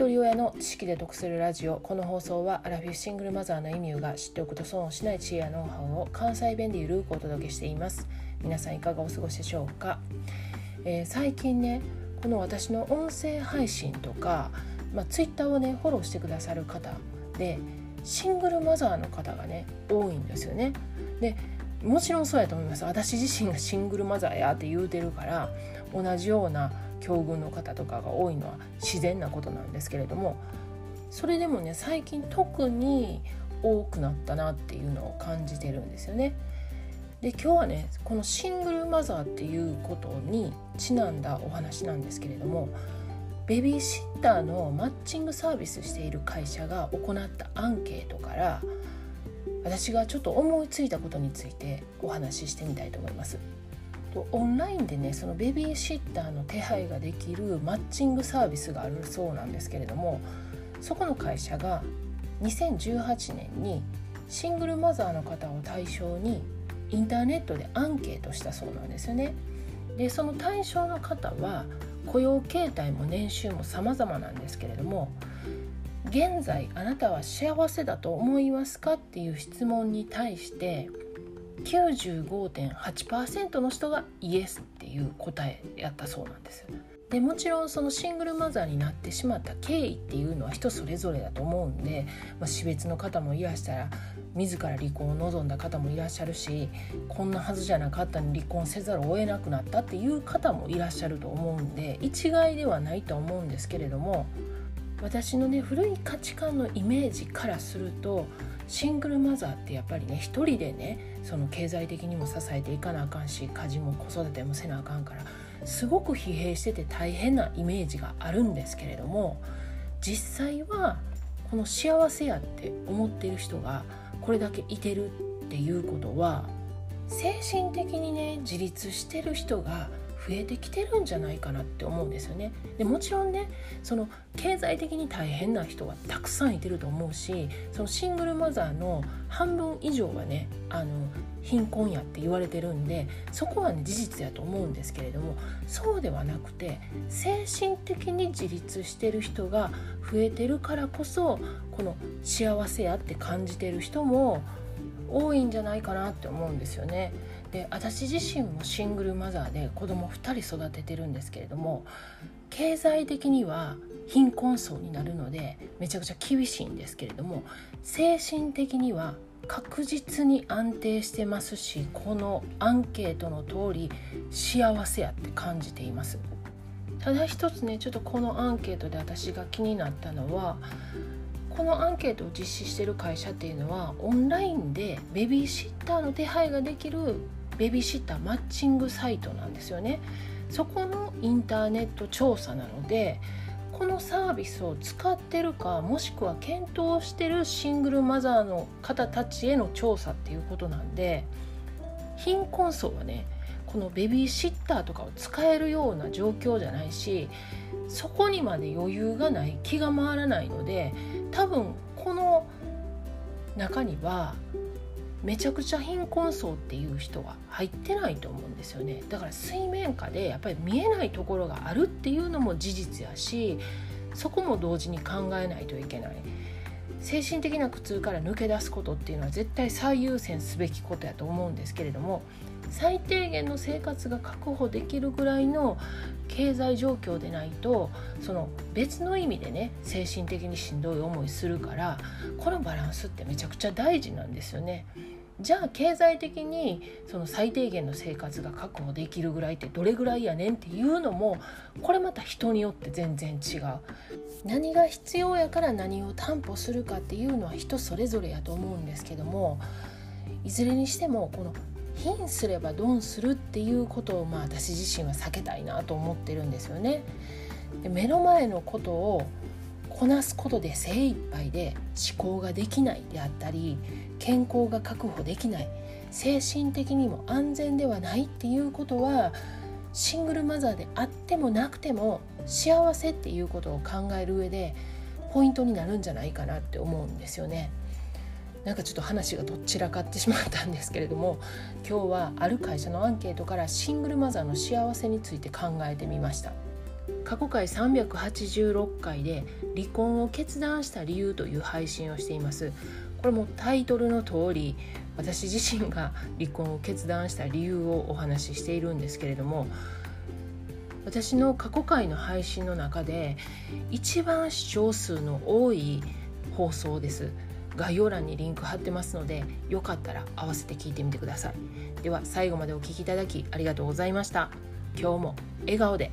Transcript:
一人親の知識で得するラジオ。この放送はアラフィフシングルマザーの意味が知っておくと損をしない知恵やノウハウを関西弁でゆるくお届けしています。皆さんいかがお過ごしでしょうか、えー、最近ねこの私の音声配信とか、まあ、ツイッターをねフォローしてくださる方でシングルマザーの方がね多いんですよね。でもちろんそうやと思います私自身がシングルマザーやって言うてるから同じような境遇の方とかが多いのは自然なことなんですけれどもそれでもね最近特に多くなったなっていうのを感じてるんですよね。で今日はねこのシングルマザーっていうことにちなんだお話なんですけれどもベビーシッターのマッチングサービスしている会社が行ったアンケートから私がちょっと思いついたことについてお話ししてみたいと思います。オンラインでねそのベビーシッターの手配ができるマッチングサービスがあるそうなんですけれどもそこの会社が2018年にシングルマザーの方を対象にインターネットでアンケートしたそうなんですよね。でその対象の方は雇用形態も年収も様々なんですけれども現在あなたは幸せだと思いますかっていう質問に対して95.8%の人がイエスっていう答えやったそうなんですでもちろんそのシングルマザーになってしまった経緯っていうのは人それぞれだと思うんで、まあ、死別の方もいらしたら自ら離婚を望んだ方もいらっしゃるしこんなはずじゃなかったのに離婚せざるを得なくなったっていう方もいらっしゃると思うんで一概ではないと思うんですけれども私のね古い価値観のイメージからするとシングルマザーってやっぱりね一人でねその経済的にも支えていかなあかんし家事も子育てもせなあかんからすごく疲弊してて大変なイメージがあるんですけれども実際はこの幸せやって思ってる人がこれだけいてるっていうことは精神的にね自立してる人が増えてきてるんじゃないかなって思うんですよね。でもちろんねその経済的に大変な人はたくさんいてると思うしそのシングルマザーの半分以上はねあの貧困やって言われてるんでそこはね事実やと思うんですけれどもそうではなくて精神的に自立してる人が増えてるからこそこの幸せやって感じてる人も多いんじゃないかなって思うんですよね。で私自身もシングルマザーで子供2人育ててるんですけれども経済的には貧困層になるのでめちゃくちゃ厳しいんですけれども精神的には確実に安定してますしこのアンケートの通り幸せやって感じています。ただ一つねちょっとこのアンケートで私が気になったのはこのアンケートを実施してる会社っていうのはオンラインでベビーシッターの手配ができるベビーシッターマッチングサイトなんですよね。そこのインターネット調査なのでこのサービスを使ってるかもしくは検討してるシングルマザーの方たちへの調査っていうことなんで貧困層はねこのベビーシッターとかを使えるような状況じゃないしそこにまで余裕がない気が回らないので多分この中にはめちゃくちゃ貧困層っていう人は入ってないと思うんですよね。だから水面下でやっぱり見えないところがあるっていうのも事実やしそこも同時に考えないといけない。精神的な苦痛から抜け出すことっていうのは絶対最優先すべきことやと思うんですけれども最低限の生活が確保できるぐらいの経済状況でないとその別の意味でね精神的にしんどい思いするからこのバランスってめちゃくちゃ大事なんですよね。じゃあ経済的にその最低限の生活が確保できるぐらいってどれぐらいやねんっていうのもこれまた人によって全然違う何が必要やから何を担保するかっていうのは人それぞれやと思うんですけどもいずれにしてもこの貧すればドンするっていうことをまあ私自身は避けたいなと思ってるんですよね。で目の前のことをこなすことで精一杯で思考ができないであったり健康が確保できない精神的にも安全ではないっていうことはシングルマザーであってもなくても幸せっていうことを考える上でポイントになるんじゃないかなって思うんですよね。なんかちょっと話がどちらかってしまったんですけれども 今日はある会社のアンケートからシングルマザーの幸せについて考えてみました。過去回386回で離婚を決断した理由という配信をしています。これもタイトルの通り私自身が離婚を決断した理由をお話ししているんですけれども私の過去回の配信の中で一番視聴数の多い放送です。概要欄にリンク貼ってますのでよかったら合わせて聞いてみてください。では最後までお聴きいただきありがとうございました。今日も笑顔で。